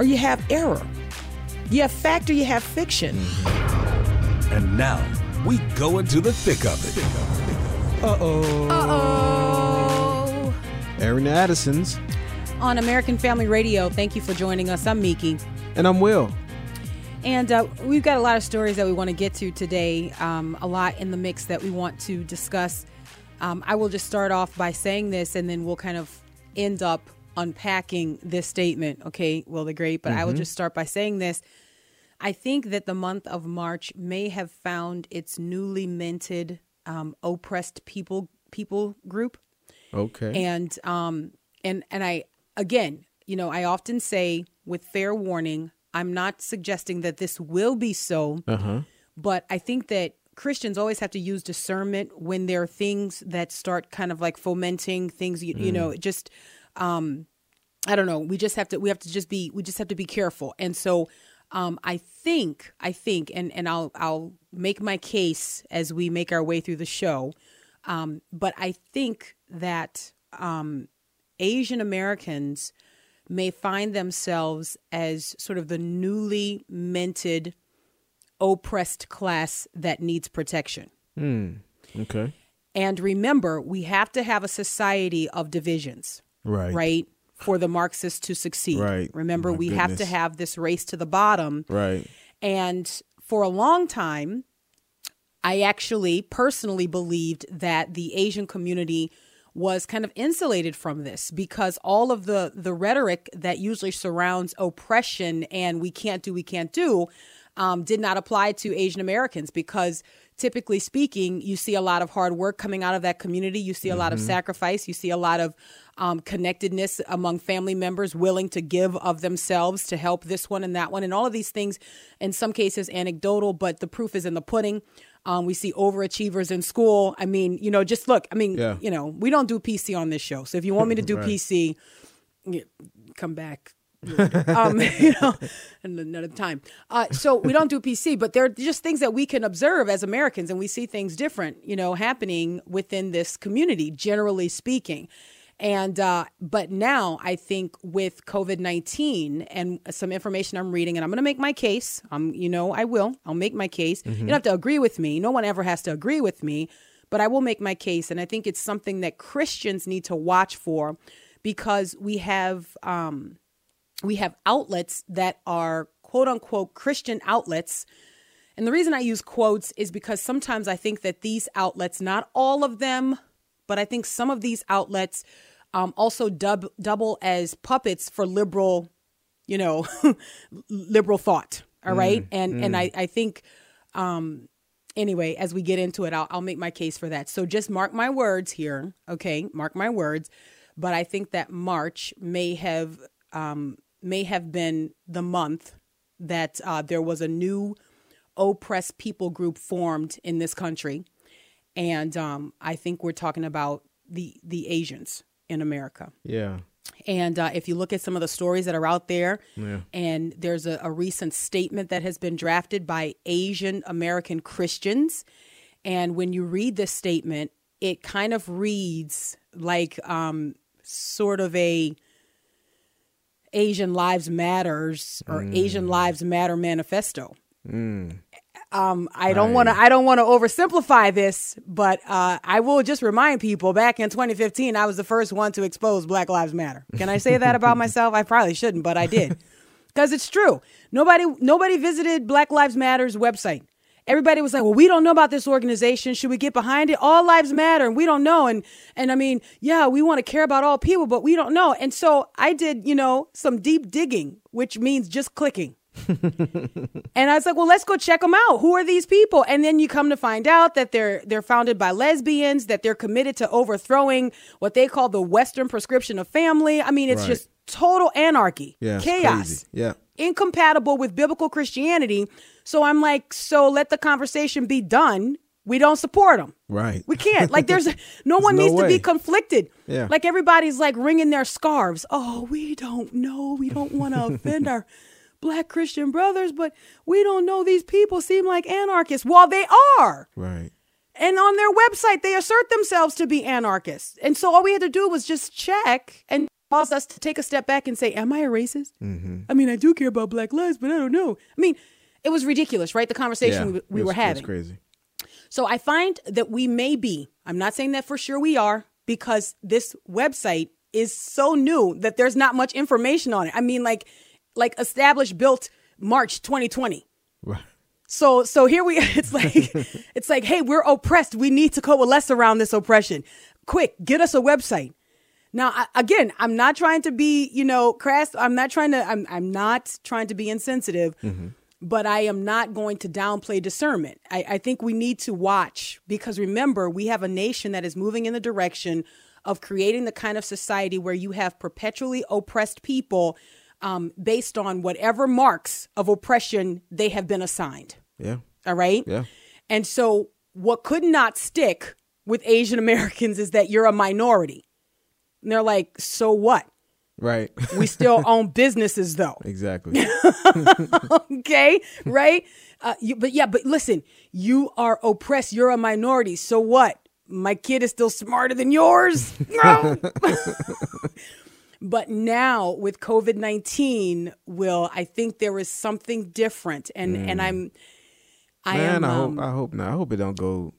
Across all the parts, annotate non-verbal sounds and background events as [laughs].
or you have error. You have fact or you have fiction. Mm-hmm. And now we go into the thick of it. Uh oh. Uh oh. Airing Addison's. On American Family Radio, thank you for joining us. I'm Miki. And I'm Will. And uh, we've got a lot of stories that we want to get to today, um, a lot in the mix that we want to discuss. Um, I will just start off by saying this, and then we'll kind of end up unpacking this statement. Okay, Will the Great, but mm-hmm. I will mm-hmm. just start by saying this. I think that the month of March may have found its newly minted um, oppressed people people group. Okay. And um and and I again, you know, I often say with fair warning, I'm not suggesting that this will be so, uh-huh. but I think that Christians always have to use discernment when there are things that start kind of like fomenting things. You, mm. you know, just um, I don't know. We just have to. We have to just be. We just have to be careful. And so, um, I think. I think, and and I'll I'll make my case as we make our way through the show. Um, but I think that um, Asian Americans may find themselves as sort of the newly minted oppressed class that needs protection. Mm, okay. And remember, we have to have a society of divisions. Right. Right. For the Marxists to succeed. Right. Remember, My we goodness. have to have this race to the bottom. Right. And for a long time, I actually personally believed that the Asian community was kind of insulated from this because all of the the rhetoric that usually surrounds oppression and we can't do we can't do um, did not apply to Asian Americans because typically speaking, you see a lot of hard work coming out of that community. You see a lot of mm-hmm. sacrifice. You see a lot of um, connectedness among family members willing to give of themselves to help this one and that one. And all of these things, in some cases, anecdotal, but the proof is in the pudding. Um, we see overachievers in school. I mean, you know, just look. I mean, yeah. you know, we don't do PC on this show. So if you want me to [laughs] do right. PC, come back. [laughs] um, [laughs] you know, and another time. Uh, so we don't do PC, but there are just things that we can observe as Americans, and we see things different, you know, happening within this community, generally speaking. And uh, but now I think with COVID nineteen and some information I'm reading, and I'm going to make my case. Um, you know, I will. I'll make my case. Mm-hmm. You don't have to agree with me. No one ever has to agree with me, but I will make my case. And I think it's something that Christians need to watch for, because we have um, we have outlets that are quote unquote Christian outlets. And the reason I use quotes is because sometimes I think that these outlets, not all of them, but I think some of these outlets um, also dub, double as puppets for liberal, you know, [laughs] liberal thought. All right, mm, and mm. and I I think, um, anyway, as we get into it, I'll I'll make my case for that. So just mark my words here, okay? Mark my words. But I think that March may have um, may have been the month that uh, there was a new oppressed people group formed in this country, and um, I think we're talking about the the Asians in America. Yeah. And uh, if you look at some of the stories that are out there, yeah. and there's a, a recent statement that has been drafted by Asian American Christians. And when you read this statement, it kind of reads like um, sort of a Asian Lives Matters or mm. Asian Lives Matter manifesto. Mm. Um, I don't want to. I don't want to oversimplify this, but uh, I will just remind people. Back in 2015, I was the first one to expose Black Lives Matter. Can I say that about [laughs] myself? I probably shouldn't, but I did because it's true. Nobody, nobody visited Black Lives Matter's website. Everybody was like, "Well, we don't know about this organization. Should we get behind it? All lives matter, and we don't know." And and I mean, yeah, we want to care about all people, but we don't know. And so I did, you know, some deep digging, which means just clicking. [laughs] and I was like, well, let's go check them out. Who are these people? And then you come to find out that they're they're founded by lesbians, that they're committed to overthrowing what they call the Western prescription of family. I mean, it's Right. just total anarchy, Yeah, chaos. Yeah. incompatible with biblical Christianity. So I'm like, so let the conversation be done. We don't support them. Right. We can't. Like, there's [laughs] no one no needs to be conflicted. Yeah. Like everybody's like wringing their scarves. Oh, we don't know. We don't want to [laughs] offend our black Christian brothers, but we don't know these people seem like anarchists. Well, they are. Right. And on their website, they assert themselves to be anarchists. And so all we had to do was just check and cause us to take a step back and say, Am I a racist? Mm-hmm. I mean, I do care about black lives, but I don't know. I mean, it was ridiculous, right? The conversation we, we it's- were it's having. crazy. So I find that we may be, I'm not saying that for sure we are, because this website is so new that there's not much information on it. I mean, like, like established built March 2020. Right. So so here we [laughs] it's like it's like hey we're oppressed. We need to coalesce around this oppression. Quick get us a website. Now I, again I'm not trying to be you know crass. I'm not trying to I'm I'm not trying to be insensitive mm-hmm. but I am not going to downplay discernment. I, I think we need to watch because remember we have a nation that is moving in the direction of creating the kind of society where you have perpetually oppressed people um, based on whatever marks of oppression they have been assigned. Yeah. All right. Yeah. And so, what could not stick with Asian Americans is that you're a minority. And they're like, so what? Right. We still [laughs] own businesses, though. exactly. [laughs] Okay. Right. Uh, you, but yeah, but listen, you are oppressed. You're a minority. So what? My kid is still smarter than yours. [laughs] No. But now with COVID 19, Will, I think there is something different. And, and I'm, I Man, am, I um, hope I hope not. I hope it don't go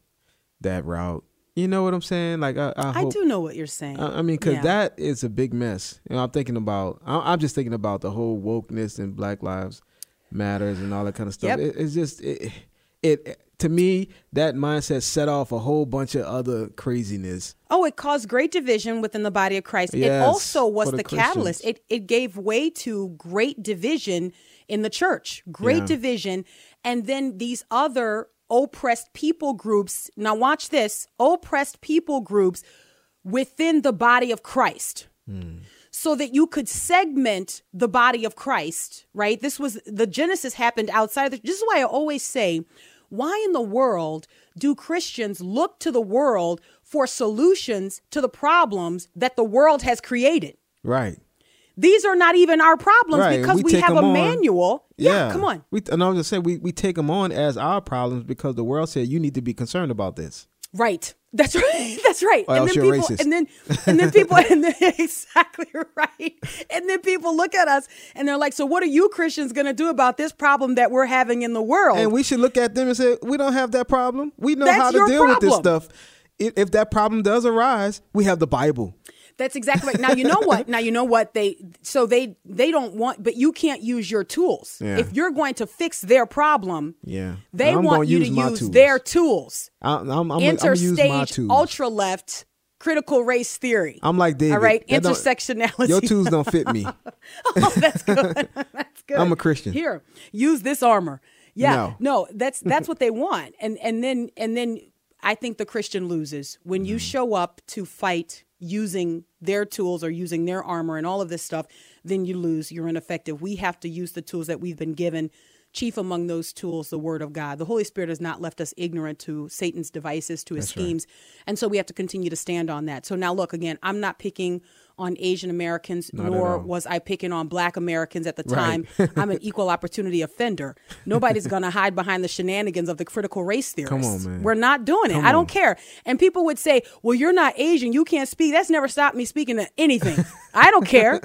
that route. You know what I'm saying? Like I, I I do know what you're saying. I, I mean, because Yeah. that is a big mess. You know, I'm thinking about. I, I'm just thinking about the whole wokeness and Black Lives Matters and all that kind of stuff. Yep. It, it's just it, it. To me, that mindset set off a whole bunch of other craziness. Oh, it caused great division within the body of Christ. it also was the, the catalyst. It it gave way to great division in the church. Great Yeah. division. And then these other oppressed people groups. Now watch this. Oppressed people groups within the body of Christ. Hmm. So that you could segment the body of Christ, right? This was the Genesis happened outside of the this is why I always say why in the world do Christians look to the world for solutions to the problems that the world has created? Right. These are not even our problems Right, because we we, have a on. manual. Yeah, come on. We, and I was just saying, we, we take them on as our problems because the world said you need to be concerned about this. Right. That's right. [laughs] That's right. Or else you're people racist. and then and then people and then [laughs] exactly right. And then people look at us and they're like, "So what are you Christians going to do about this problem that we're having in the world?" And we should look at them and say, we don't have that problem. We know That's how to deal with this stuff. If, if that problem does arise, we have the Bible. That's exactly right. Now you know what? Now you know what they so they they don't want but you can't use your tools. Yeah. If you're going to fix their problem, Yeah. they I'm want you to use my use tools. their tools. I, I'm, I'm, I'm, gonna use my Interstage tools. ultra left critical race theory. I'm like David. All right, intersectionality. Your tools don't fit me. [laughs] oh, that's good. [laughs] that's good. I'm a Christian. Here, use this armor. Yeah, No. no, that's [laughs] that's what they want, and and then and then I think the Christian loses when Mm-hmm. you show up to fight using their tools or using their armor and all of this stuff. Then you lose. You're ineffective. We have to use the tools that we've been given. Chief among those tools, the Word of God. The Holy Spirit has not left us ignorant to Satan's devices, to his schemes, and so we have to continue to stand on that. So now, look again. I'm not picking on Asian Americans, Not nor was I picking on Black Americans at the Right. time. I'm an [laughs] equal opportunity offender. Nobody's going to hide behind the shenanigans of the critical race theorists. on, man. We're not doing it. I don't care. And people would say, "Well, you're not Asian. You can't speak." That's never stopped me speaking to anything. [laughs] I don't care.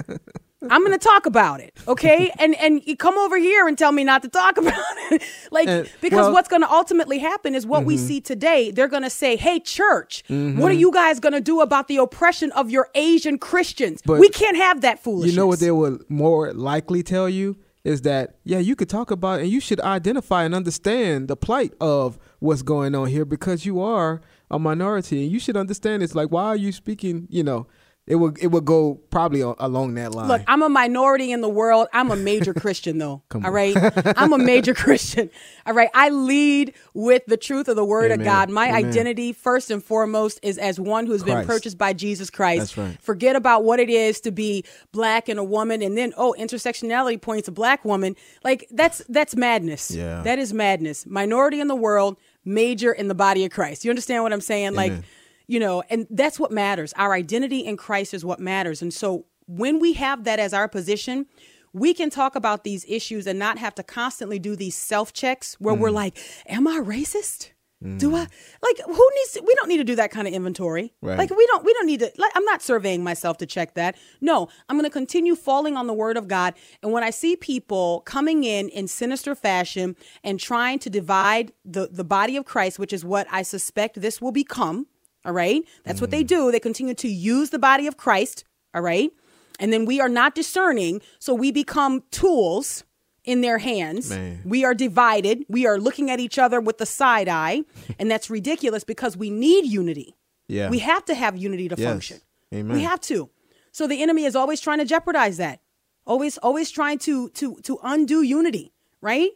I'm going to talk about it, okay? [laughs] And and you come over here and tell me not to talk [laughs] about it, like And- because well- Mm-hmm. what's going to ultimately happen is what we see today. They're going to say, "Hey, church, what are you guys going to do about the oppression of your Asian Christians? But we can't have that foolishness." You know what they will more likely tell you is that yeah, you could talk about it and you should identify and understand the plight of what's going on here because you are a minority and you should understand it's like why are you speaking, you know, it would it would go probably a- along that line. Look, I'm a minority in the world. I'm a major [laughs] Christian, though. Come all right, [laughs] I'm a major Christian. All right, I lead with the truth of the Word of God. My Amen. identity, first and foremost, is as one who's been purchased by Jesus Christ. That's right. Forget about what it is to be black and a woman, and then oh, intersectionality points a black woman. Like that's that's madness. Yeah. that is madness. Minority in the world, major in the body of Christ. You understand what I'm saying? Like Amen. You know, and that's what matters. Our identity in Christ is what matters. And so when we have that as our position, we can talk about these issues and not have to constantly do these self checks where we're Mm. like, am I racist? Do I like who needs to, we don't need to do that kind of inventory. Right. Like we don't we don't need to like I'm not surveying myself to check that. No, I'm going to continue falling on the word of God and when I see people coming in in sinister fashion and trying to divide the the body of Christ, which is what I suspect this will become, all right? That's what they Mm. do. They continue to use the body of Christ, all right? And then we are not discerning, so we become tools in their hands. Man. We are divided. We are looking at each other with the side eye, [laughs] and that's ridiculous because we need unity. Yeah. We have to have unity to Yes. function. Amen. We have to. So the enemy is always trying to jeopardize that. Always always trying to to to undo unity, right?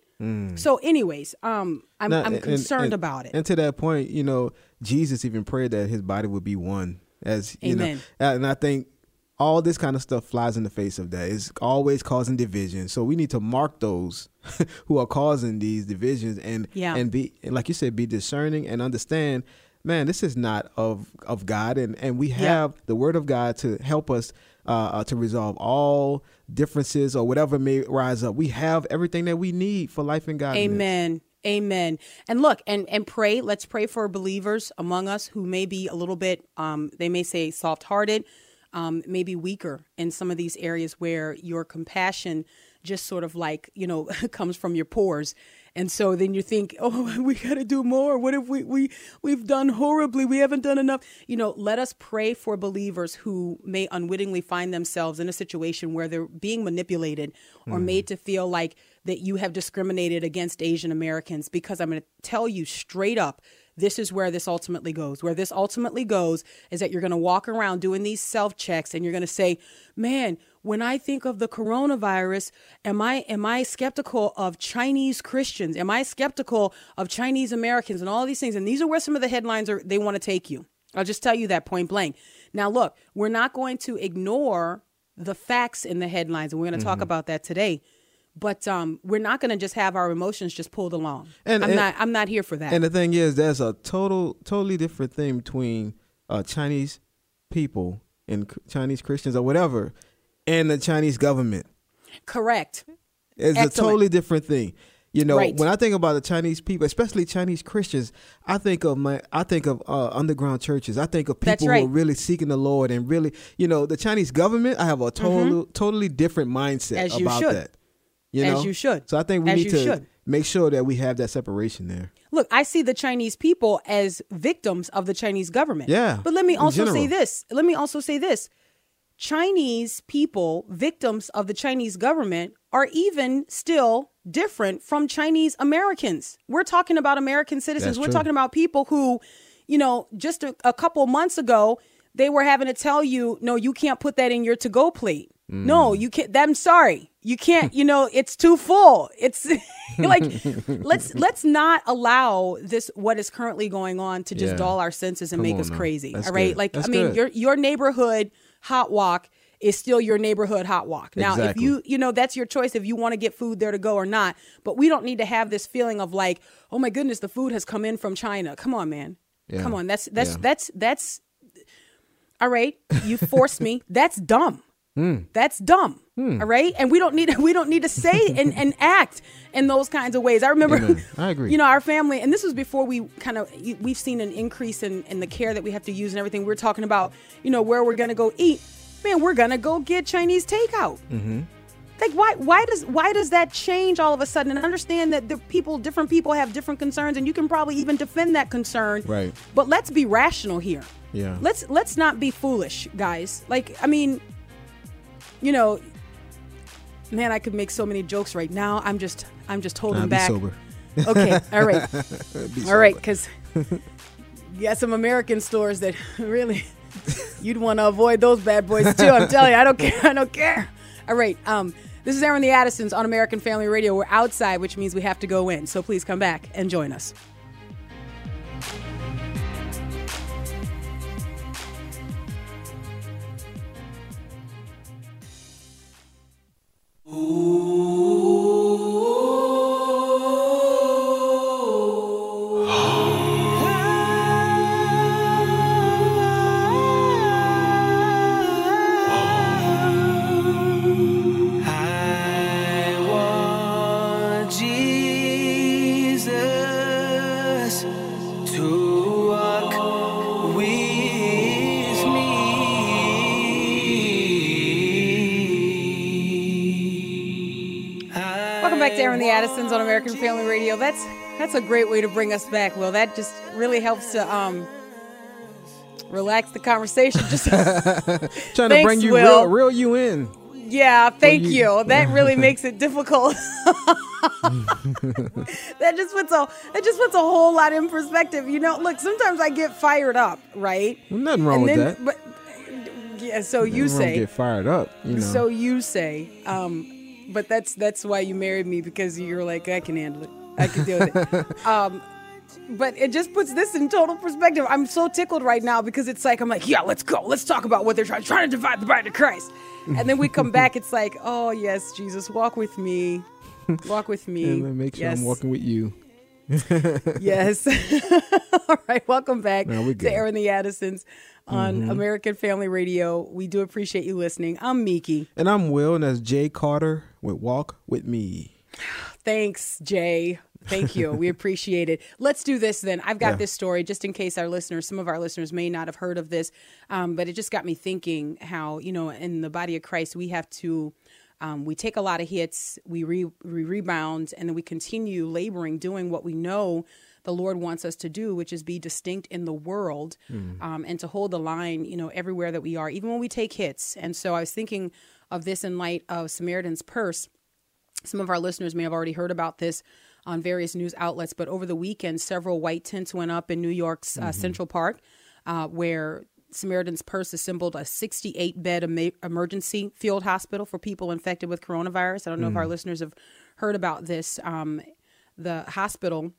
So anyways, um I'm Now, I'm and- concerned and- about it. And to that point, you know, Jesus even prayed that his body would be one. As you Amen. know, and I think all this kind of stuff flies in the face of that. It's always causing division. So we need to mark those [laughs] who are causing these divisions and Yeah. and be like you said, be discerning and understand. Man, this is not of of God, and and we have the Word of God to help us uh, uh, to resolve all differences or whatever may rise up. We have everything that we need for life and God. Amen. Amen. And look, and and pray. Let's pray for believers among us who may be a little bit, um, they may say soft-hearted, um, maybe weaker in some of these areas where your compassion just sort of like you know [laughs] comes from your pores. And so then you think, oh, [laughs] we got to do more. What if we we we've done horribly? We haven't done enough. You know, let us pray for believers who may unwittingly find themselves in a situation where they're being manipulated or made to feel like that you have discriminated against Asian Americans. Because I'm going to tell you straight up, this is where this ultimately goes. Where this ultimately goes is that you're going to walk around doing these self checks and you're going to say, man, when I think of the coronavirus, am I am I skeptical of Chinese Christians? Am I skeptical of Chinese Americans and all these things? And these are where some of the headlines are they want to take you. I'll just tell you that point blank. Now look, we're not going to ignore the facts in the headlines, and we're going to talk mm-hmm. about that today. But um, we're not going to just have our emotions just pulled along. And- I'm and- not. I'm not here for that. And the thing is, there's a total, totally different thing between uh, Chinese people and Chinese Christians or whatever, and the Chinese government. Correct. It's a totally different thing. You know, Right. when I think about the Chinese people, especially Chinese Christians, I think of my, I think of uh, underground churches. I think of people That's who are really seeking the Lord and really, you know, the Chinese government. I have a total, totally different mindset Mm-hmm. As about that. You As you should. So I think we As need to should. make sure that we have that separation there. Look, I see the Chinese people as victims of the Chinese government. Yeah, But let me also say this. Let me also say this. Chinese people, victims of the Chinese government, are even still different from Chinese Americans. We're talking about American citizens. That's We're true. talking about people who, you know, just a, a couple months ago, they were having to tell you, no, you can't put that in your to go plate. Mm. No, you can't. I'm sorry. You can't, you know, it's too full. It's [laughs] like let's [laughs] let's not allow this what is currently going on to just Yeah. dull our senses and Come make us now. crazy. That's all right? good. Like That's I mean, good. your your neighborhood hot wok is still your neighborhood hot wok. Now, Exactly. if you you know that's your choice if you want to get food there to go or not, but we don't need to have this feeling of like, "Oh my goodness, the food has come in from China." Come on, man. Yeah. Come on. That's that's Yeah. that's that's all right, you forced me. That's dumb. Hmm. That's dumb. All right, and we don't need [laughs] we don't need to say [laughs] and, and act in those kinds of ways. I remember, Amen. I agree. [laughs] You know, our family, and this was before we kind of we've seen an increase in in the care that we have to use and everything. We're talking about, you know, where we're gonna go eat. Man, we're gonna go get Chinese takeout. Mm-hmm. Like why why does why does that change all of a sudden? And understand that the people, different people have different concerns, and you can probably even defend that concern. Right. But let's be rational here. Yeah. Let's let's not be foolish, guys. Like I mean, you know, man, I could make so many jokes right now. I'm just I'm just holding Nah, back. sober. Okay, all right, [laughs] all right, because you got some American stores that [laughs] really You'd want to avoid those bad boys too. I'm telling you, I don't care. I don't care. All right. Um, this is Airing the Addisons on American Family Radio. We're outside, which means we have to go in. So please come back and join us. I the on American Family Radio. That's that's a great way to bring us back. Well, that just really helps to um relax the conversation. Just [laughs] Trying to bring you Will. real, real you in. yeah, thank you- you. That really [laughs] makes it difficult. [laughs] that just puts a that just puts a whole lot in perspective. You know, look, sometimes I get fired up, right? Nothing wrong with that. But yeah, so you Nothing wrong say. get fired up. You know. So you say, um, but that's that's why you married me because you're like I can handle it. I can deal with it. [laughs] um, but it just puts this in total perspective. I'm so tickled right now because it's like I'm like, yeah, let's go. Let's talk about what they're trying trying to divide the bride of Christ. And then we come [laughs] back. It's like, oh yes, Jesus, walk with me, walk with me. and then make sure yes. I'm walking with you. [laughs] Yes. All right. Welcome back to. Mm-hmm. Airing the Addisons on American Family Radio. We do appreciate you listening. I'm Miki. And I'm Will, and that's Jay Carter with Walk With Me. Thanks, Jay. Thank you. we [laughs] appreciate it. Let's do this then. I've got Yeah. this story just in case our listeners, some of our listeners may not have heard of this, um, but it just got me thinking how, you know, in the body of Christ, we have to. Um, we take a lot of hits, we, re- we rebound, and then we continue laboring, doing what we know the Lord wants us to do, which is be distinct in the world um, and to hold the line, you know, everywhere that we are, even when we take hits. And so I was thinking of this in light of Samaritan's Purse some of our listeners may have already heard about this on various news outlets, but over the weekend, several white tents went up in New York's uh, Central Park, uh, where Samaritan's Purse assembled a 68 bed em- emergency field hospital for people infected with coronavirus. I don't know if our listeners have heard about this. Um, the hospital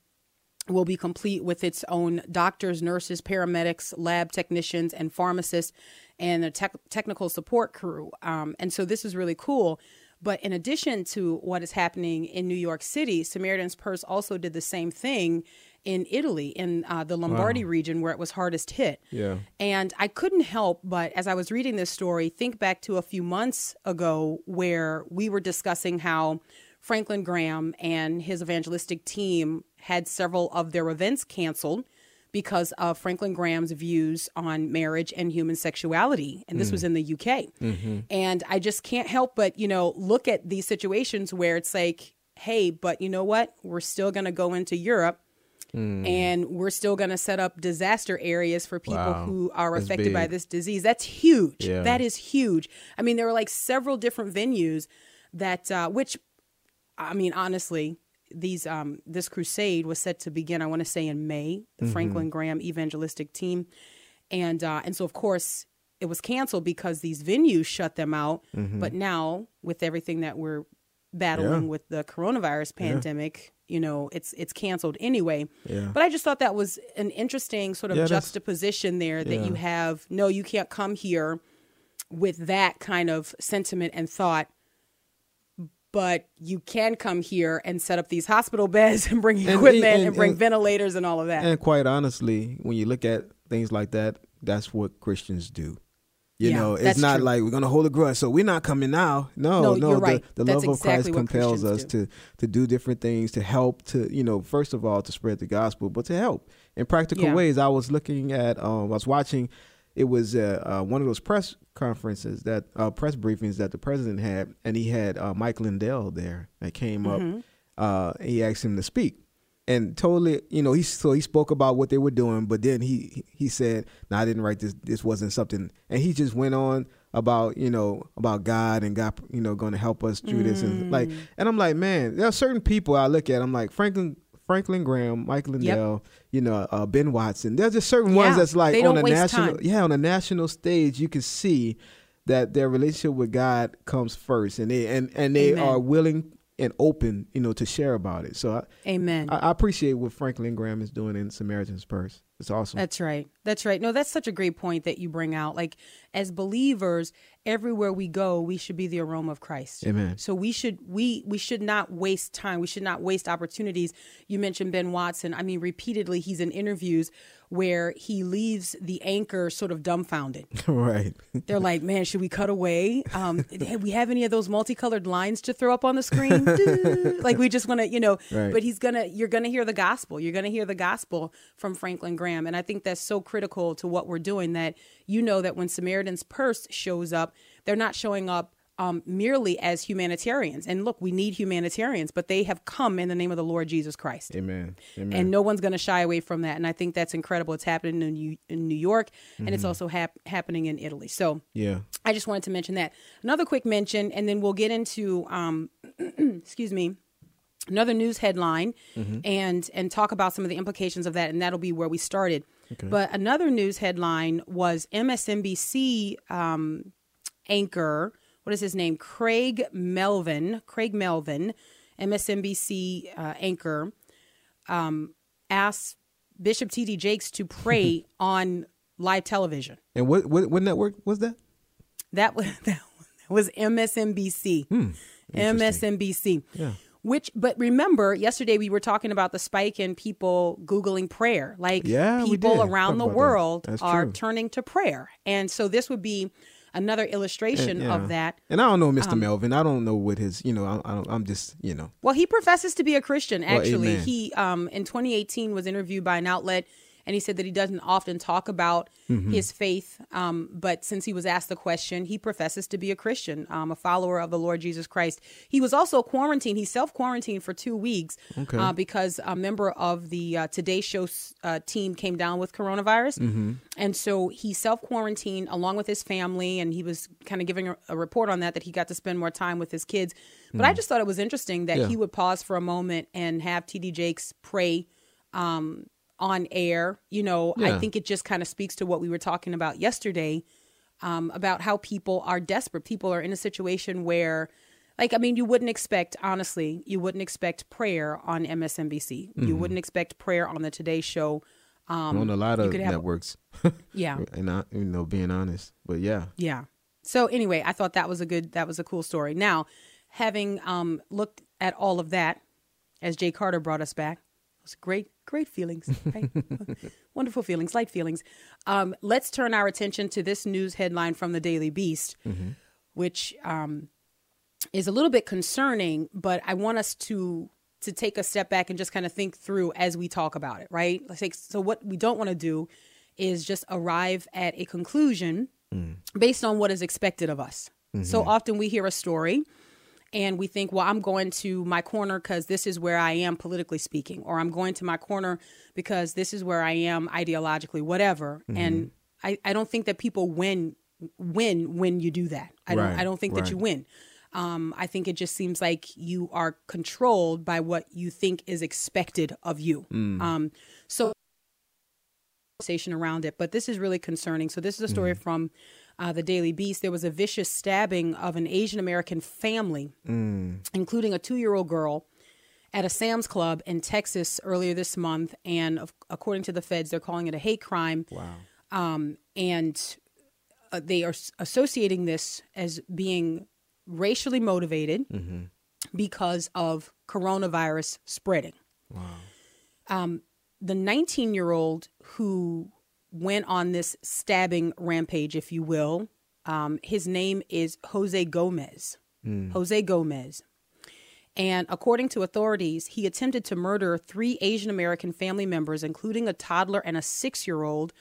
will be complete with its own doctors, nurses, paramedics, lab technicians, and pharmacists, and a tech technical support crew. Um, and so this is really cool. But in addition to what is happening in New York City, Samaritan's Purse also did the same thing in Italy, in uh, the Lombardy region where it was hardest hit. Yeah. And I couldn't help but, as I was reading this story, think back to a few months ago where we were discussing how Franklin Graham and his evangelistic team had several of their events canceled because of Franklin Graham's views on marriage and human sexuality. And this was mm. in the UK. Mm-hmm. And I just can't help but, you know, look at these situations where it's like, hey, but you know what? We're still going to go into Europe mm. and we're still going to set up disaster areas for people Wow. who are That's affected by this disease. That's huge. Yeah. That is huge. I mean, there were like several different venues that, uh, which, I mean, honestly, these um, this crusade was set to begin. I want to say in May. The Mm-hmm. Franklin Graham evangelistic team, and uh, and so of course it was canceled because these venues shut them out. But now with everything that we're battling Mm-hmm. Yeah. with the coronavirus pandemic, you know, it's it's canceled anyway. Yeah. But I just thought that was an interesting sort of Yeah, juxtaposition there that yeah. you have no, you can't come here with that kind of sentiment and thought. But you can come here and set up these hospital [laughs] beds and bring And- equipment and, and- bring and- ventilators and all of that. And quite honestly, when you look at things like that, that's what Christians do. You Yeah, know, it's not true. like we're gonna hold a grudge, so we're not coming now. No, No, no, the, right. the love of Christ compels us to to do different things, to help, to you know, first of all, to spread the gospel, but to help in practical Yeah. ways. I was looking at, um, I was watching. It was uh, uh, one of those press conferences that uh, press briefings that the president had, and he had uh, Mike Lindell there that came Mm-hmm. up. Uh, he asked him to speak, and totally, you know, he so he spoke about what they were doing, but then he he said, "No, I didn't write this. This wasn't something," and he just went on about you know about God and God, you know, going to help us through this, and like, and I'm like, man, there are certain people I look at. I'm like Franklin Franklin Graham, Mike Lindell, you know, uh, Ben Watson. There's just certain ones that's like on a national, time. yeah, on a national stage, you can see that their relationship with God comes first, and they and and they Amen. are willing and open, you know, to share about it. So I, Amen. I, I appreciate what Franklin Graham is doing in Samaritan's Purse. It's awesome. That's right. That's right. No, that's such a great point that you bring out. Like as believers, everywhere we go, we should be the aroma of Christ. Amen. So we should we we should not waste time. We should not waste opportunities. You mentioned Ben Watson. I mean, repeatedly he's in interviews where he leaves the anchor sort of dumbfounded. [laughs] right. They're like, "Man, should we cut away? Um, we have any of those multicolored lines to throw up on the screen? [laughs] like we just want to, you know." Right. But he's gonna, you're gonna hear the gospel. You're gonna hear the gospel from Franklin Graham, and I think that's so critical to what we're doing. That you know that when Samaritan's Purse shows up, they're not showing up. Um, merely as humanitarians, and look, we need humanitarians, but they have come in the name of the Lord Jesus Christ Amen. Amen. and no one's going to shy away from that. And I think that's incredible. It's happening in New, in New York, and it's also hap- happening in Italy. So yeah. I just wanted to mention that. Another quick mention, and then we'll get into, um, [clears throat] excuse me, another news headline, and and talk about some of the implications of that, and that'll be where we started. But another news headline was MSNBC um, anchor. What is his name? Craig Melvin. Craig Melvin, MSNBC uh, anchor, um, asked Bishop T.D. Jakes to pray [laughs] on live television. And what, what what network was that? That was [laughs] that was MSNBC. MSNBC. Yeah. Which, but remember, yesterday we were talking about the spike in people googling prayer. Like Yeah, people around the that. world are true. turning to prayer, and so this would be another illustration Yeah. of that. And I don't know Um, Mr. Melvin. I don't know what his, you know, I, I don't, I'm just, you know. Well, he professes to be a Christian. Actually, amen. he um, in 2018 was interviewed by an outlet, and he said that he doesn't often talk about Mm-hmm. his faith. Um, but since he was asked the question, he professes to be a Christian, um, a follower of the Lord Jesus Christ. He was also quarantined. He self quarantined for two weeks Okay. uh, because a member of the uh, Today Show uh, team came down with coronavirus, Mm-hmm. and so he self quarantined along with his family, and he was kind of giving a, a report on that that he got to spend more time with his kids. But I just thought it was interesting that Mm. Yeah. he would pause for a moment and have TD Jakes pray um, on air. You know, I think it just kind of speaks to what we were talking about yesterday um, about how people are desperate. People are in a situation where, like, I mean, you wouldn't expect, honestly, you wouldn't expect prayer on MSNBC. Mm-hmm. You wouldn't expect prayer on the Today Show. Um, on a lot of could have- networks. [laughs] yeah. [laughs] and I, you know, being honest. But yeah. Yeah. So anyway, I thought that was a good that was a cool story. Now, having um looked at all of that, as Jay Carter brought us back, was great, great feelings, right? [laughs] Wonderful feelings, light feelings. Um, let's turn our attention to this news headline from the Daily Beast, which um, is a little bit concerning, but I want us to to take a step back and just kind of think through as we talk about it, right? Let's take, so what we don't want to do is just arrive at a conclusion based on what is expected of us. So often we hear a story and we think, well, I'm going to my corner because this is where I am politically speaking, or I'm going to my corner because this is where I am ideologically, whatever. And I, I don't think that people win win when you do that. I don't Right, I don't think that you win. Um, I think it just seems like you are controlled by what you think is expected of you. Um, so conversation around it, but this is really concerning. So this is a story from uh, the Daily Beast. There was a vicious stabbing of an Asian American family, including a two-year-old girl, at a Sam's Club in Texas earlier this month. And of, according to the feds, they're calling it a hate crime. Wow. Um, and uh, they are associating this as being racially motivated because of coronavirus spreading. Um, the 19 year old who went on this stabbing rampage, if you will, um, his name is Jose Gomez. Jose Gomez. And according to authorities, he attempted to murder three Asian American family members, including a toddler and a six year old,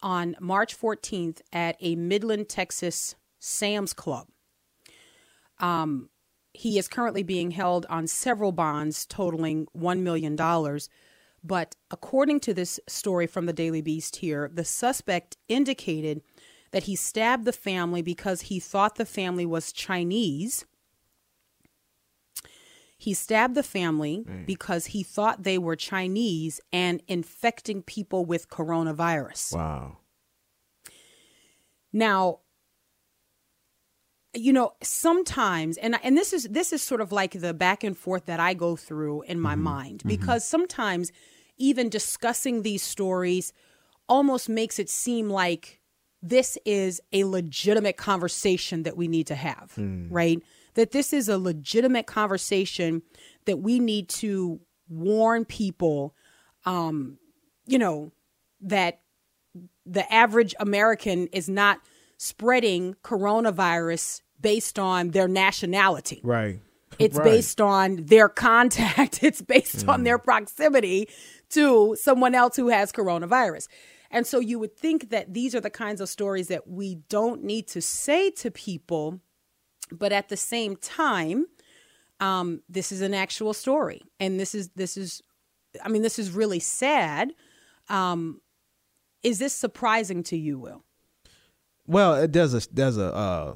on March 14th at a Midland, Texas Sam's Club. Um, he is currently being held on several bonds totaling $1 million. But according to this story from the Daily Beast here, the suspect indicated that he stabbed the family because he thought the family was Chinese. He stabbed the family because he thought they were Chinese and infecting people with coronavirus. Wow. Now, you know, sometimes and and this is this is sort of like the back and forth that I go through in my mm-hmm. mind mm-hmm. because sometimes even discussing these stories almost makes it seem like this is a legitimate conversation that we need to have, mm. right? That this is a legitimate conversation that we need to warn people um you know that the average American is not spreading coronavirus based on their nationality. Right. [laughs] It's Right. based on their contact, [laughs] it's based on their proximity to someone else who has coronavirus. And so you would think that these are the kinds of stories that we don't need to say to people, but at the same time, um, this is an actual story, and this is this is, I mean, this is really sad. Um, is this surprising to you, Will? Well, it does a there's a uh,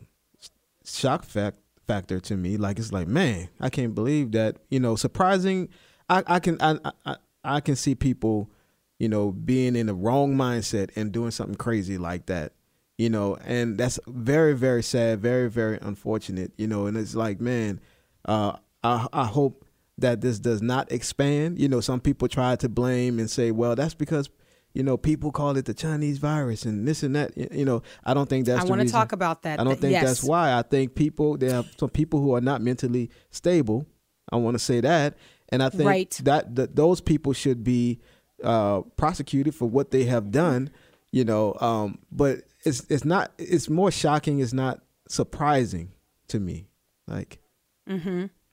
shock fact factor to me. Like it's like, man, I can't believe that. You know, surprising. I I can I I, I can see people, you know, being in the wrong mindset and doing something crazy like that. You know, and that's very very sad, very very unfortunate. You know, and it's like, man, uh, I I hope that this does not expand. You know, some people try to blame and say, well, that's because. You know, people call it the Chinese virus and this and that. You know, I don't think that's. I want to talk about that. I don't think yes. that's why. I think people there are some people who are not mentally stable. I want to say that, and I think Right. that that those people should be uh, prosecuted for what they have done. You know, um, but it's it's not. It's more shocking. It's not surprising to me. Like,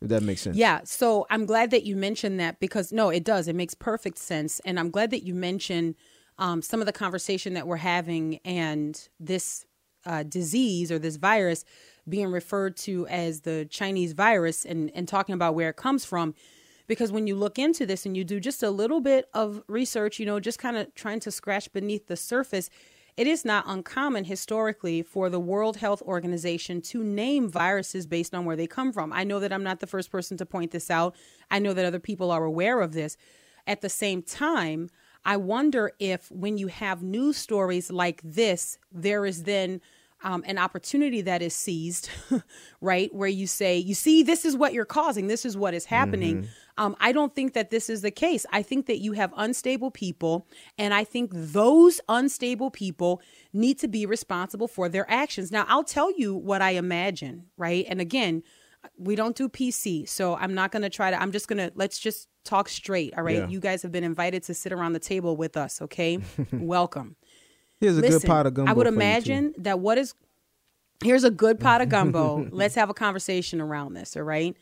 if that makes sense. Yeah, so I'm glad that you mentioned that because no, it does. It makes perfect sense, and I'm glad that you mentioned um, some of the conversation that we're having and this uh, disease or this virus being referred to as the Chinese virus, and and talking about where it comes from. Because when you look into this and you do just a little bit of research, you know, just kind of trying to scratch beneath the surface, it is not uncommon historically for the World Health Organization to name viruses based on where they come from. I know that I'm not the first person to point this out. I know that other people are aware of this. At the same time, I wonder if when you have news stories like this, there is then um, an opportunity that is seized, [laughs] right? Where you say, you see, this is what you're causing, this is what is happening. Um, I don't think that this is the case. I think that you have unstable people, and I think those unstable people need to be responsible for their actions. Now, I'll tell you what I imagine, right? And again, we don't do PC, so I'm not going to try to, I'm just going to, let's just talk straight, all right? Yeah. You guys have been invited to sit around the table with us, okay? [laughs] Welcome. Here's a Listen, good pot of gumbo. I would for you, too. imagine that what is here's a good pot of gumbo. [laughs] Let's have a conversation around this, all right?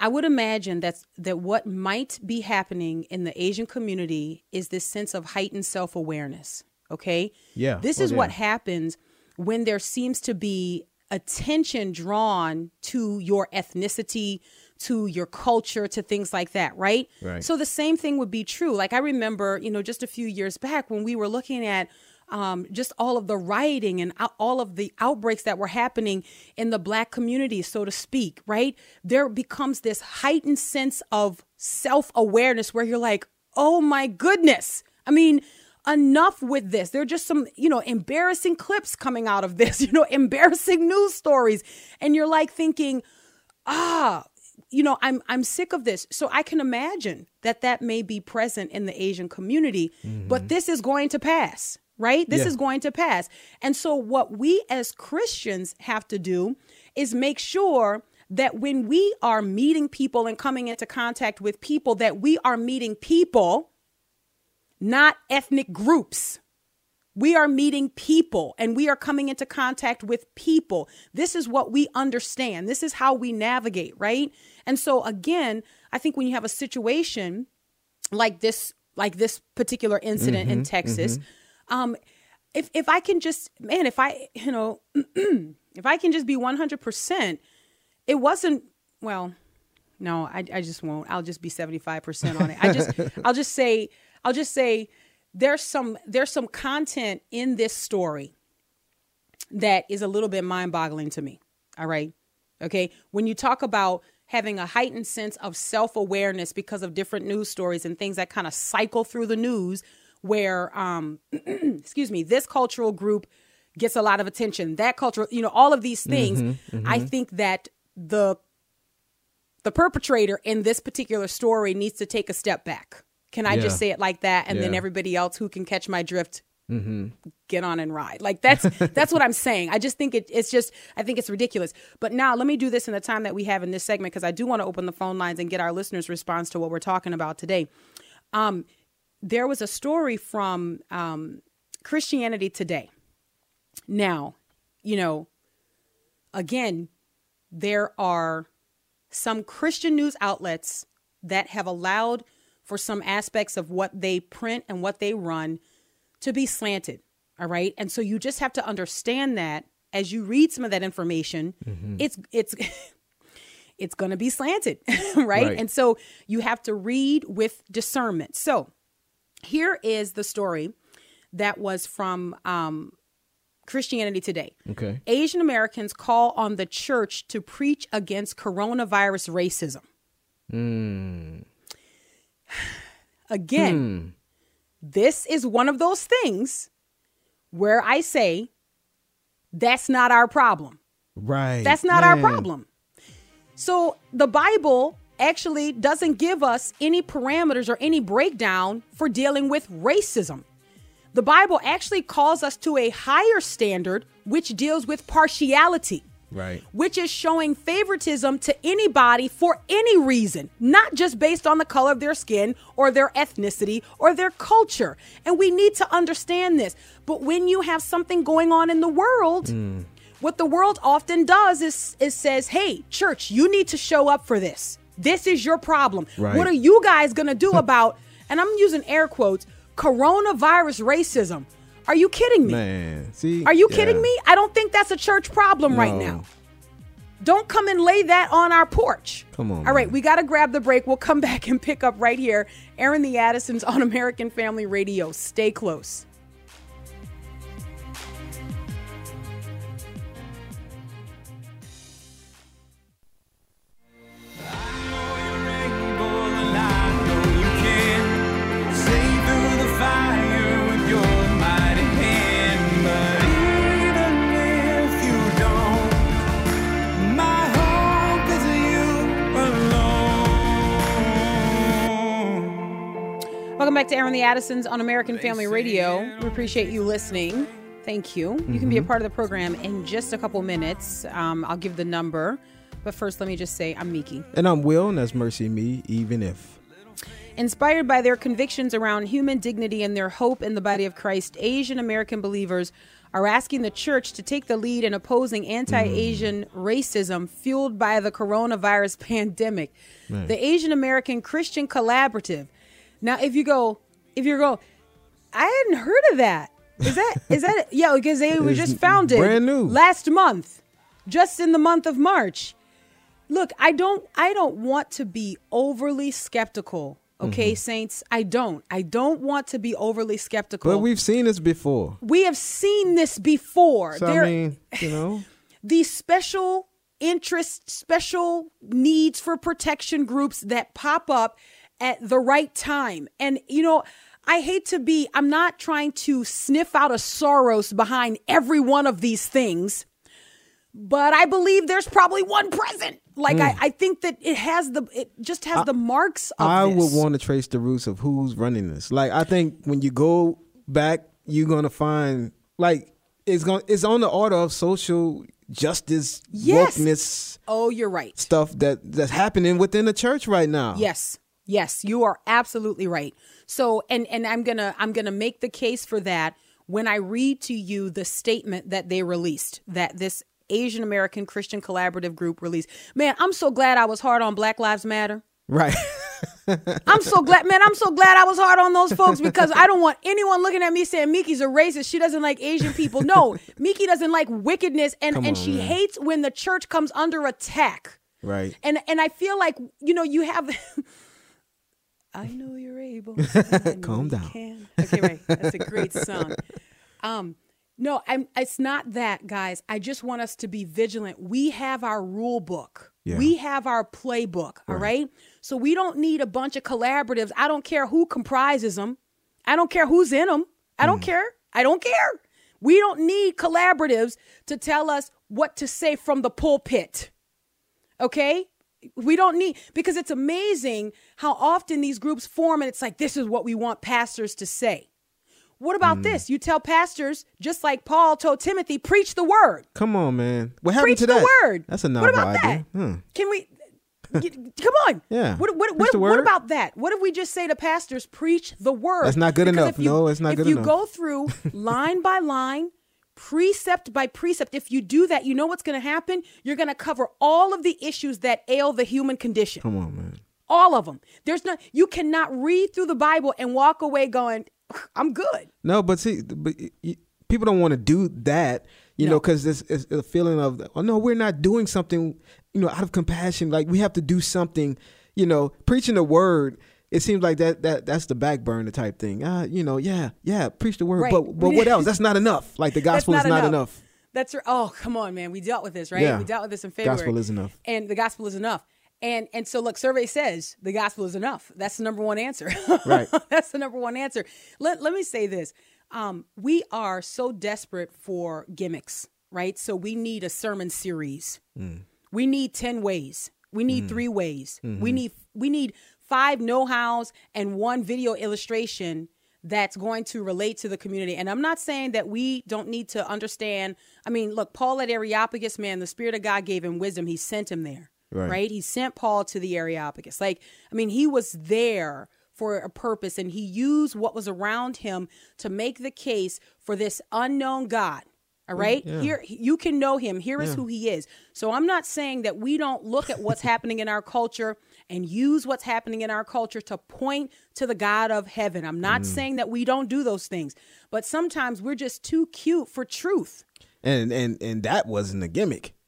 I would imagine that's that what might be happening in the Asian community is this sense of heightened self-awareness, okay? Yeah. This Oh, is what happens when there seems to be attention drawn to your ethnicity, to your culture, to things like that, right? Right. So the same thing would be true. Like I remember, you know, just a few years back when we were looking at um, just all of the rioting and all of the outbreaks that were happening in the black community, so to speak, right? There becomes this heightened sense of self awareness where you're like, oh my goodness. I mean, enough with this. There are just some, you know, embarrassing clips coming out of this, [laughs] you know, embarrassing news stories. And you're like thinking, ah, you know, I'm I'm sick of this. So I can imagine that that may be present in the Asian community, but this is going to pass, right? This Yeah. is going to pass. And so what we as Christians have to do is make sure that when we are meeting people and coming into contact with people that we are meeting people not ethnic groups. We are meeting people and we are coming into contact with people. This is what we understand. This is how we navigate, right? And so again, I think when you have a situation like this like this particular incident in mm-hmm, Texas, mm-hmm. Um if if I can just man, if I, you know, [clears throat] if I can just be 100%, it wasn't well, no, I, I just won't. I'll just be 75% on it. I just [laughs] I'll just say I'll just say there's some there's some content in this story that is a little bit mind-boggling to me. All right? Okay? When you talk about having a heightened sense of self-awareness because of different news stories and things that kind of cycle through the news where um [clears throat] excuse me this cultural group gets a lot of attention that cultural you know all of these things i think that the the perpetrator in this particular story needs to take a step back. Can i Yeah. just say it like that? And then everybody else who can catch my drift Mm-hmm. get on and ride. Like that's [laughs] that's what i'm saying. I just think it, it's just i think it's ridiculous. But now let me do this in the time that we have in this segment because i do want to open the phone lines and get our listeners response to what we're talking about today. Um, there was a story from um, christianity today now you know again there are some christian news outlets that have allowed for some aspects of what they print and what they run to be slanted. All right. And so you just have to understand that as you read some of that information, it's it's [laughs] it's going to be slanted, [laughs] right? Right. And so you have to read with discernment. So here is the story that was from um, Christianity Today. Okay. Asian Americans call on the church to preach against coronavirus racism. Again, this is one of those things where I say, that's not our problem. Right. That's not our problem. So the Bible actually doesn't give us any parameters or any breakdown for dealing with racism. The Bible actually calls us to a higher standard, which deals with partiality Right. which is showing favoritism to anybody for any reason, not just based on the color of their skin or their ethnicity or their culture. And we need to understand this. But when you have something going on in the world, hmm. what the world often does is, is says, hey, church, you need to show up for this. This is your problem. Right. What are you guys going to do [laughs] about, and I'm using air quotes, coronavirus racism? Are you kidding me? Man. See. Are you yeah. kidding me? I don't think that's a church problem right now. Don't come and lay that on our porch. Come on, All right, man. we got to grab the break. We'll come [laughs] back and pick up right here. Airing the Addisons on American Family Radio. Stay close. Welcome back to Airing the Addisons on American Family Radio. We appreciate you listening. Thank you. You can be a part of the program in just a couple minutes. Um, I'll give the number. But first, let me just say I'm Miki. And I'm Will, and that's MercyMe, even if. Inspired by their convictions around human dignity and their hope in the body of Christ, Asian American believers are asking the church to take the lead in opposing anti Asian racism fueled by the coronavirus [laughs] pandemic. The Asian American Christian Collaborative. Now, if you go, if you go, I hadn't heard of that. Is that, [laughs] is that, yeah, because they were just founded brand new. last month, just in the month of March look i don't i don't want to be overly skeptical okay Mm-hmm. saints i don't i don't want to be overly skeptical But we've seen this before. we have seen this before So, there I mean, you know. [laughs] these special interest special needs for protection groups that pop up at the right time and you know I hate to be, I'm not trying to sniff out a Soros behind every one of these things, but I believe there's probably one present. Like I, I think that it has the it just has the marks of Hmm. I this. would want to trace the roots of who's running this. Like I think when you go back, you're gonna find like it's going it's on the order of social justice, Yes. wokeness Oh, you're right. stuff that that's happening within the church right now. Yes. Yes, you are absolutely right. So and and I'm going to I'm going to make the case for that when I read to you the statement that they released that this Asian American Christian Collaborative group released. Man, I'm so glad I was hard on Black Lives Matter. Right. [laughs] I'm so glad, man. I'm so glad I was hard on those folks because I don't want anyone looking at me saying Miki's a racist. She doesn't like Asian people. No, [laughs] Miki doesn't like wickedness, and Come and on, she man. hates when the church comes under attack. right. And and I feel like you know you have. [laughs] I know you're able. [laughs] Know Calm you down. can. Okay, right. That's a great song. Um, No, I'm, it's not that, guys. I just want us to be vigilant. We have our rule book. Yeah. We have our playbook, all right? So we don't need a bunch of collaboratives. I don't care who comprises them. I don't care who's in them. I Mm. don't care. I don't care. We don't need collaboratives to tell us what to say from the pulpit. Okay? We don't need because it's amazing how often these groups form and it's like this is what we want pastors to say. What about Mm. this? You tell pastors, just like Paul told Timothy, preach the word. Come on, man. What happened Preach to the that? word. That's a What about idea. that? Hmm. Can we? [laughs] Come on. Yeah. What, what, what, what about that? What if we just say to pastors, preach the word? That's not good Because enough. you- No, it's not good enough. if you go through [laughs] line by line, precept by precept, if you do that, you know what's going to happen? You're going to cover all of the issues that ail the human condition. Come on, man. All of them. There's not. You cannot read through the Bible and walk away going, "I'm good." No, but see, but people don't want to do that, you know, because it's, it's a feeling of, oh no, we're not doing something, you know, out of compassion. Like we have to do something, you know, preaching the word. It seems like that that that's the back burner type thing. Uh, you know, yeah, yeah, preach the word, Right. but but what else? That's not [laughs] enough. Like the That's gospel is not enough. That's r- oh come on, man. We dealt with this, right? Yeah. We dealt with this in February. Gospel is enough. and the gospel is enough. And and so look, survey says the gospel is enough. That's the number one answer. [laughs] Right. That's the number one answer. Let let me say this. Um, we are so desperate for gimmicks, right? So we need a sermon series. Mm. We need 10 ways. We need three ways. Mm-hmm. We need we need five know-hows and one video illustration that's going to relate to the community. And I'm not saying that we don't need to understand. I mean, look, Paul at Areopagus, man, the Spirit of God gave him wisdom. He sent him there. Right. He sent Paul to the Areopagus. Like, I mean, he was there for a purpose and he used what was around him to make the case for this unknown God. All mm, right. Here you can know him. Here is who he is. So I'm not saying that we don't look at what's [laughs] happening in our culture and use what's happening in our culture to point to the God of heaven. I'm not mm. saying that we don't do those things, but sometimes we're just too cute for truth. And and and that wasn't a gimmick. [laughs]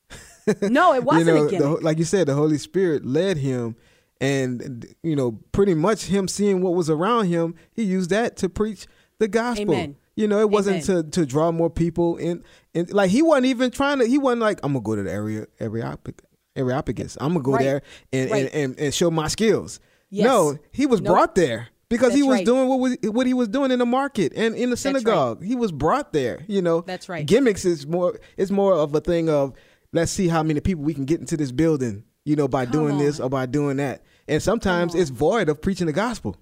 No, it wasn't you know, a gimmick. The, like you said, the Holy Spirit led him, and you know, pretty much him seeing what was around him, he used that to preach the gospel. Amen. You know, it wasn't Amen. to to draw more people in. And like he wasn't even trying to. He wasn't like, I'm gonna go to the area Areopagus. Areopagus. I'm gonna go Right. there and, Right. and, and and show my skills. Yes. No, he was Nope. brought there because he was right. doing what was what he was doing in the market and in the synagogue. He was brought there. You know, That's right. Gimmicks is more. It's more of a thing of let's see how many people we can get into this building. You know, by doing this or by doing that. And sometimes it's void of preaching the gospel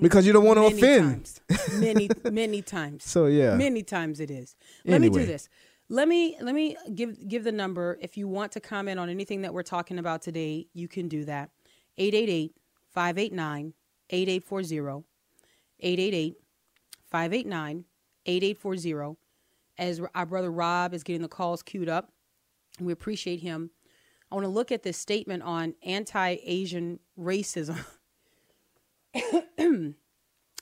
because you don't want to many offend. times. many, many [laughs] times. So yeah, Many times it is. Let me do this. Let me let me give give the number. If you want to comment on anything that we're talking about today, you can do that. 888-589-8840. 888-589-8840. As our brother Rob is getting the calls queued up, we appreciate him. I want to look at this statement on anti-Asian racism. [coughs]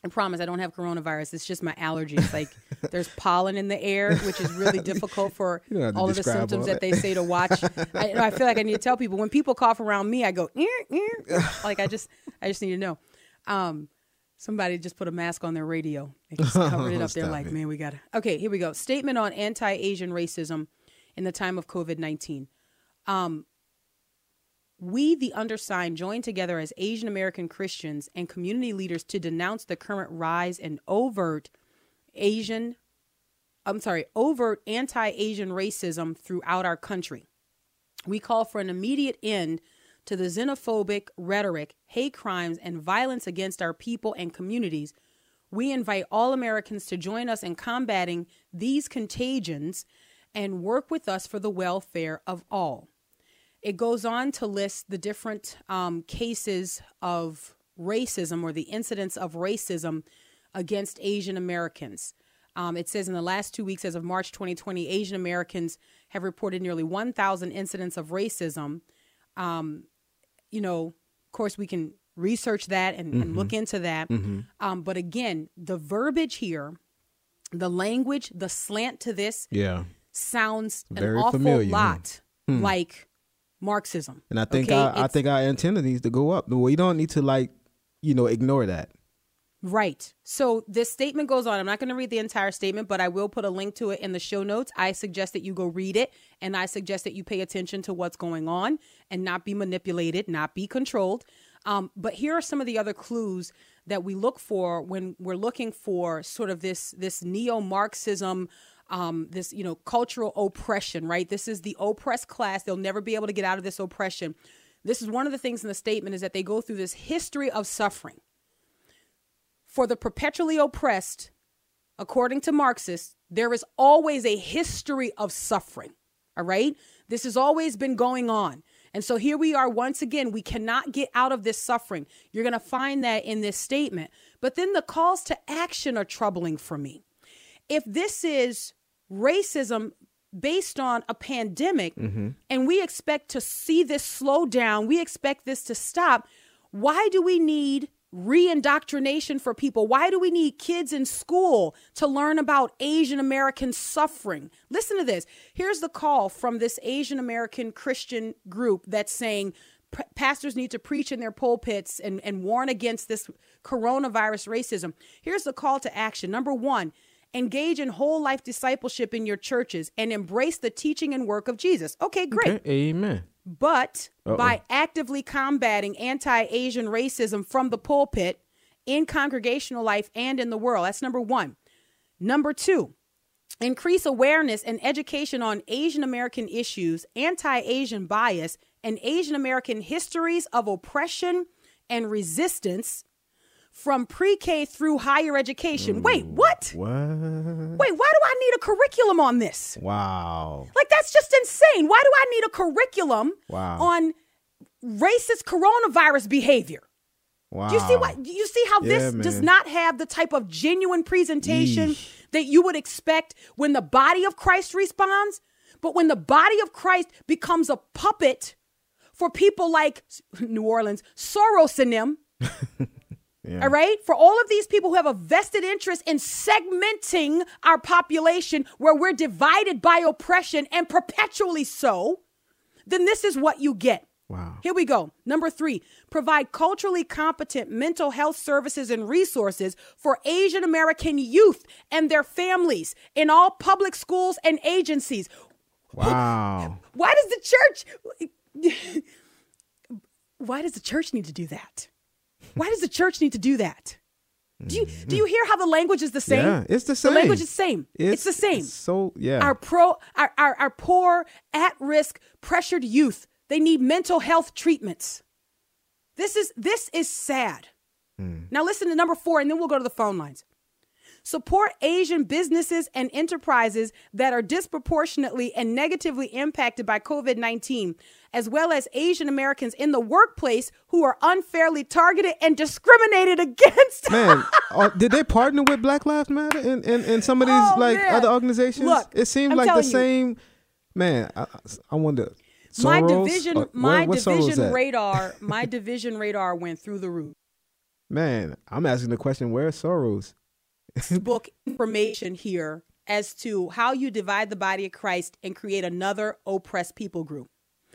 I promise I don't have coronavirus. It's just my allergies. Like [laughs] there's pollen in the air, which is really difficult for [laughs] You don't have to all of the symptoms that they say to watch. [laughs] I, I feel like I need to tell people when people cough around me, I go, "Eh, eh." like I just, I just need to know. Um, somebody just put a mask on their radio. They just covered it up. They're like, it. man, we got to. Okay, here we go. Statement on anti-Asian racism in the time of COVID nineteen. Um, we, the undersigned, join together as Asian American Christians and community leaders to denounce the current rise in overt Asian, I'm sorry, overt anti Asian racism throughout our country. We call for an immediate end to the xenophobic rhetoric, hate crimes, and violence against our people and communities. We invite all Americans to join us in combating these contagions and work with us for the welfare of all. It goes on to list the different um, cases of racism or the incidents of racism against Asian Americans. Um, it says in the last two weeks, as of March 2020, Asian Americans have reported nearly 1,000 incidents of racism. Um, you know, of course, we can research that and, and look into that. Um, but again, the verbiage here, the language, the slant to this yeah. sounds Very an awful familiar, lot like Marxism. And I think okay? our, I think our antenna needs to go up. Well, you don't need to like, you know, ignore that. Right. So this statement goes on. I'm not going to read the entire statement, but I will put a link to it in the show notes. I suggest that you go read it, and I suggest that you pay attention to what's going on and not be manipulated, not be controlled. Um, but here are some of the other clues that we look for when we're looking for sort of this this neo-Marxism. Um, this you know cultural oppression right this is the oppressed class they'll never be able to get out of this oppression this is one of the things in the statement is that they go through this history of suffering for the perpetually oppressed, according to Marxists, there is always a history of suffering. All right? This has always been going on. And so here we are once again. We cannot get out of this suffering. You're going to find that in this statement. But then the calls to action are troubling for me. If this is racism based on a pandemic mm-hmm. and we expect to see this slow down, we expect this to stop, why do we need re-indoctrination for people? Why do we need kids in school to learn about asian american suffering? Listen to this. Here's the call from this asian american christian group that's saying pastors need to preach in their pulpits and, and warn against this coronavirus racism. Here's the call to action. Number one engage in whole life discipleship in your churches and embrace the teaching and work of jesus okay great Okay, Amen. but Uh-oh. by actively combating anti Asian racism from the pulpit in congregational life and in the world. That's number one. Number two, increase awareness and education on Asian American issues, anti Asian bias, and Asian American histories of oppression and resistance from pre K through higher education. Wait, what? What? Wait, why do I need a curriculum on this? Wow. Like that's just insane. Why do I need a curriculum Wow. on racist coronavirus behavior? Wow. Do you see what you see how this Yeah, does not have the type of genuine presentation that you would expect when the body of Christ responds? But when the body of Christ becomes a puppet for people like New Orleans, Soros and them, [laughs] Yeah. all right? For all of these people who have a vested interest in segmenting our population where we're divided by oppression and perpetually so, then this is what you get. Wow. Here we go. Number three, provide culturally competent mental health services and resources for Asian American youth and their families in all public schools and agencies. Wow. Why does the church [laughs] Why does the church need to do that? Why does the church need to do that? Do you do you mm-hmm. hear how the language is the same? Yeah, it's the same. The language is the same. It's, the same. So yeah. Our pro our, our, our poor, at-risk, pressured youth, they need mental health treatments. This is this is sad. Mm. Now listen to number 4 and then we'll go to the phone lines. Support Asian businesses and enterprises that are disproportionately and negatively impacted by COVID 19, as well as Asian Americans in the workplace who are unfairly targeted and discriminated [laughs] against. Man, [laughs] uh, did they partner with Black Lives Matter and, and, and some of these Oh, like man. other organizations? Look, it seems I'm like the you. same. Man, I, I wonder. my division, Uh, my what's Soros division radar, [laughs] my division radar went through the roof. Man, I'm asking the question: Where's Soros? book information here as to how you divide the body of Christ and create another oppressed people group.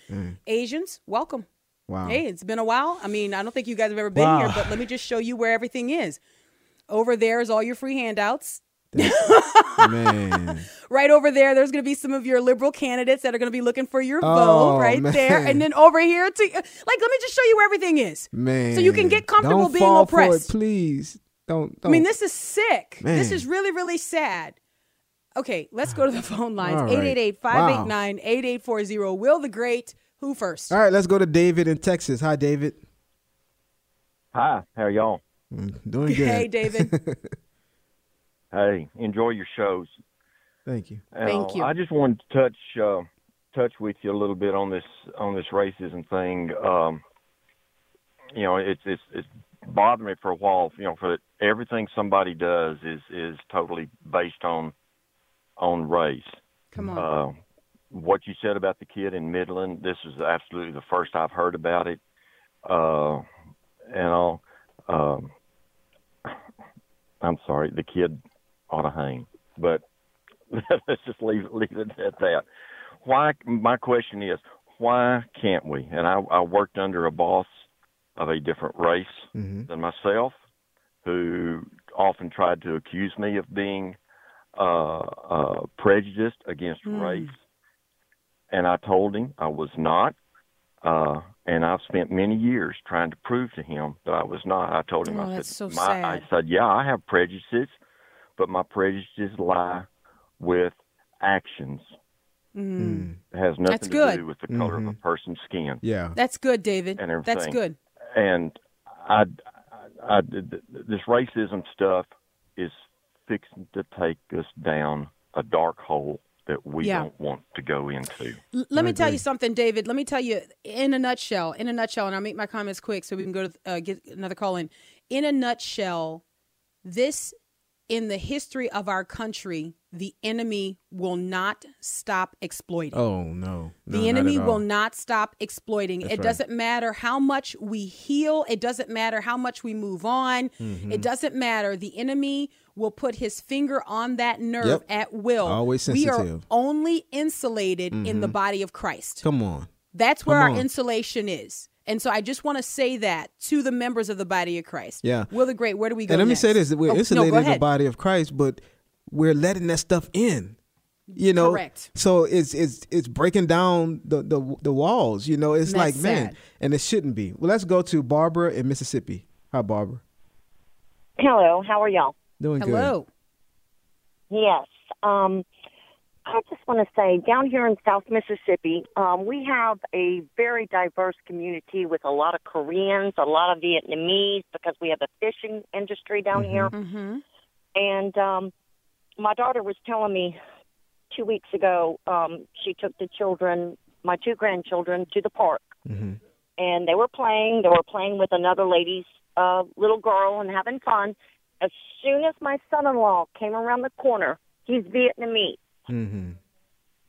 Mm. Asians, welcome. Wow. Hey, it's been a while. I mean, I don't think you guys have ever been Wow. here, but let me just show you where everything is. Over there is all your free handouts. [laughs] Man. Right over there, there's going to be some of your liberal candidates that are going to be looking for your Oh, vote right there. And then over here, to like, let me just show you where everything is. Man. So you can get comfortable Don't being for it, oppressed. please. Don't, don't. I mean, this is sick. This is really, really sad. Okay, let's go to the phone lines. All right. 888 589 8840. Will the Great, who first? All right, let's go to David in Texas. Hi, David. Hi, how are y'all? Mm, Doing good. Hey, David. [laughs] Hey, enjoy your shows. Thank you. Thank Uh, you. I just wanted to touch uh, touch with you a little bit on this on this racism thing. Um, you know, it's it's it's bothered me for a while. You know, for everything somebody does is is totally based on on race. Come on. Uh, what you said about the kid in Midland, this is absolutely the first I've heard about it. Uh, and all, um, I'm sorry, the kid ought to hang. But [laughs] let's just leave leave it at that. Why? My question is, why can't we? And I, I worked under a boss of a different race Mhm. than myself, who often tried to accuse me of being uh, uh, prejudiced against race, and I told him I was not. Uh, and I've spent many years trying to prove to him that I was not. I told him, Oh, I said, so my, I said, yeah, I have prejudices, but my prejudices lie with actions. Mm. It has nothing That's to good. do with the color of a Mm-hmm. person's skin. Yeah. That's good, David. And everything. That's good. And I, I, I, this racism stuff is fixing to take us down a dark hole that we Yeah. don't want to go into. L- let me tell you something, David. Let me tell you in a nutshell. In a nutshell, and I'll make my comments quick so we can go to uh, get another call in. In a nutshell, this in the history of our country, the enemy will not stop exploiting. Oh no. No, The enemy at all. will not stop exploiting. That's it right. doesn't matter how much we heal. It doesn't matter how much we move on. Mm-hmm. It doesn't matter. The enemy will put his finger on that nerve Yep. at will. Always sensitive. We are only insulated in the mm-hmm. body of Christ. Come on. That's where Come our on. insulation is. And so I just want to say that to the members of the body of Christ. Yeah. Will the Great, where do we go And let me say this: we're Oh, insulated go in the body of Christ, but we're letting that stuff in. You know, Correct. So it's it's it's breaking down the the, the walls. You know, it's like that's man, and it shouldn't be. Well, let's go to Barbara in Mississippi. Hi, Barbara. Hello, how are y'all? Doing good. Hello. Yes. Um, I just want to say, down here in South Mississippi, um, we have a very diverse community with a lot of Koreans, a lot of Vietnamese, because we have a fishing industry down here. Mm-hmm. And um, my daughter was telling me two weeks ago, um, she took the children, my two grandchildren, to the park. hmm and they were playing. They were playing with another lady's uh, little girl and having fun. As soon as my son-in-law came around the corner, he's Vietnamese, hmm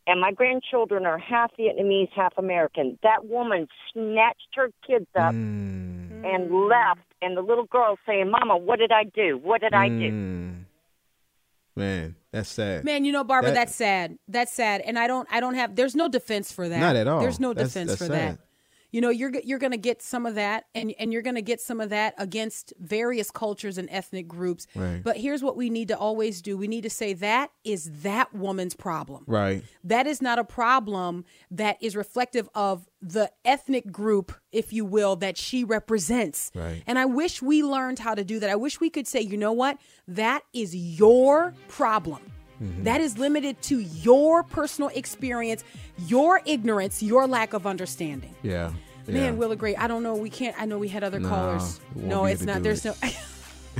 and my grandchildren are half Vietnamese, half American. That woman snatched her kids up Mm. and left, and the little girl saying, "Mama, what did I do? What did I do?" Mm. Man, that's sad. Man, you know, Barbara, That- that's sad. That's sad, and I don't, I don't have. There's no defense for that. Not at all. There's no That's- defense that's for sad. that. You know, you're you're going to get some of that, and and you're going to get some of that against various cultures and ethnic groups. Right. But here's what we need to always do: we need to say that is that woman's problem. Right. That is not a problem that is reflective of the ethnic group, if you will, that she represents. Right. And I wish we learned how to do that. I wish we could say, you know what? That is your problem. Mm-hmm. That is limited to your personal experience, your ignorance, your lack of understanding. Yeah. Man, yeah. we'll agree. I don't know. We can't. I know we had other No, callers. No, it's not. There's it. no.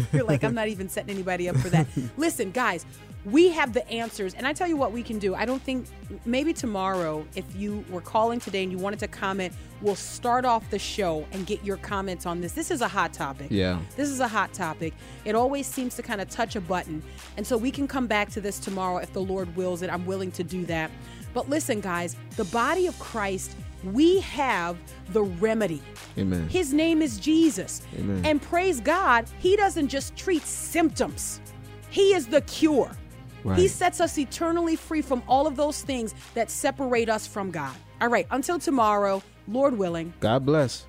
[laughs] You're like, I'm not even setting anybody up for that. [laughs] Listen, guys, we have the answers. And I tell you what we can do. I don't think maybe tomorrow, if you were calling today and you wanted to comment, we'll start off the show and get your comments on this. This is a hot topic. Yeah. This is a hot topic. It always seems to kind of touch a button. And so we can come back to this tomorrow if the Lord wills it. I'm willing to do that. But listen, guys, the body of Christ, we have the remedy. Amen. His name is Jesus. Amen. And praise God, He doesn't just treat symptoms, He is the cure. He sets us eternally free from all of those things that separate us from God. All right, until tomorrow, Lord willing. God bless.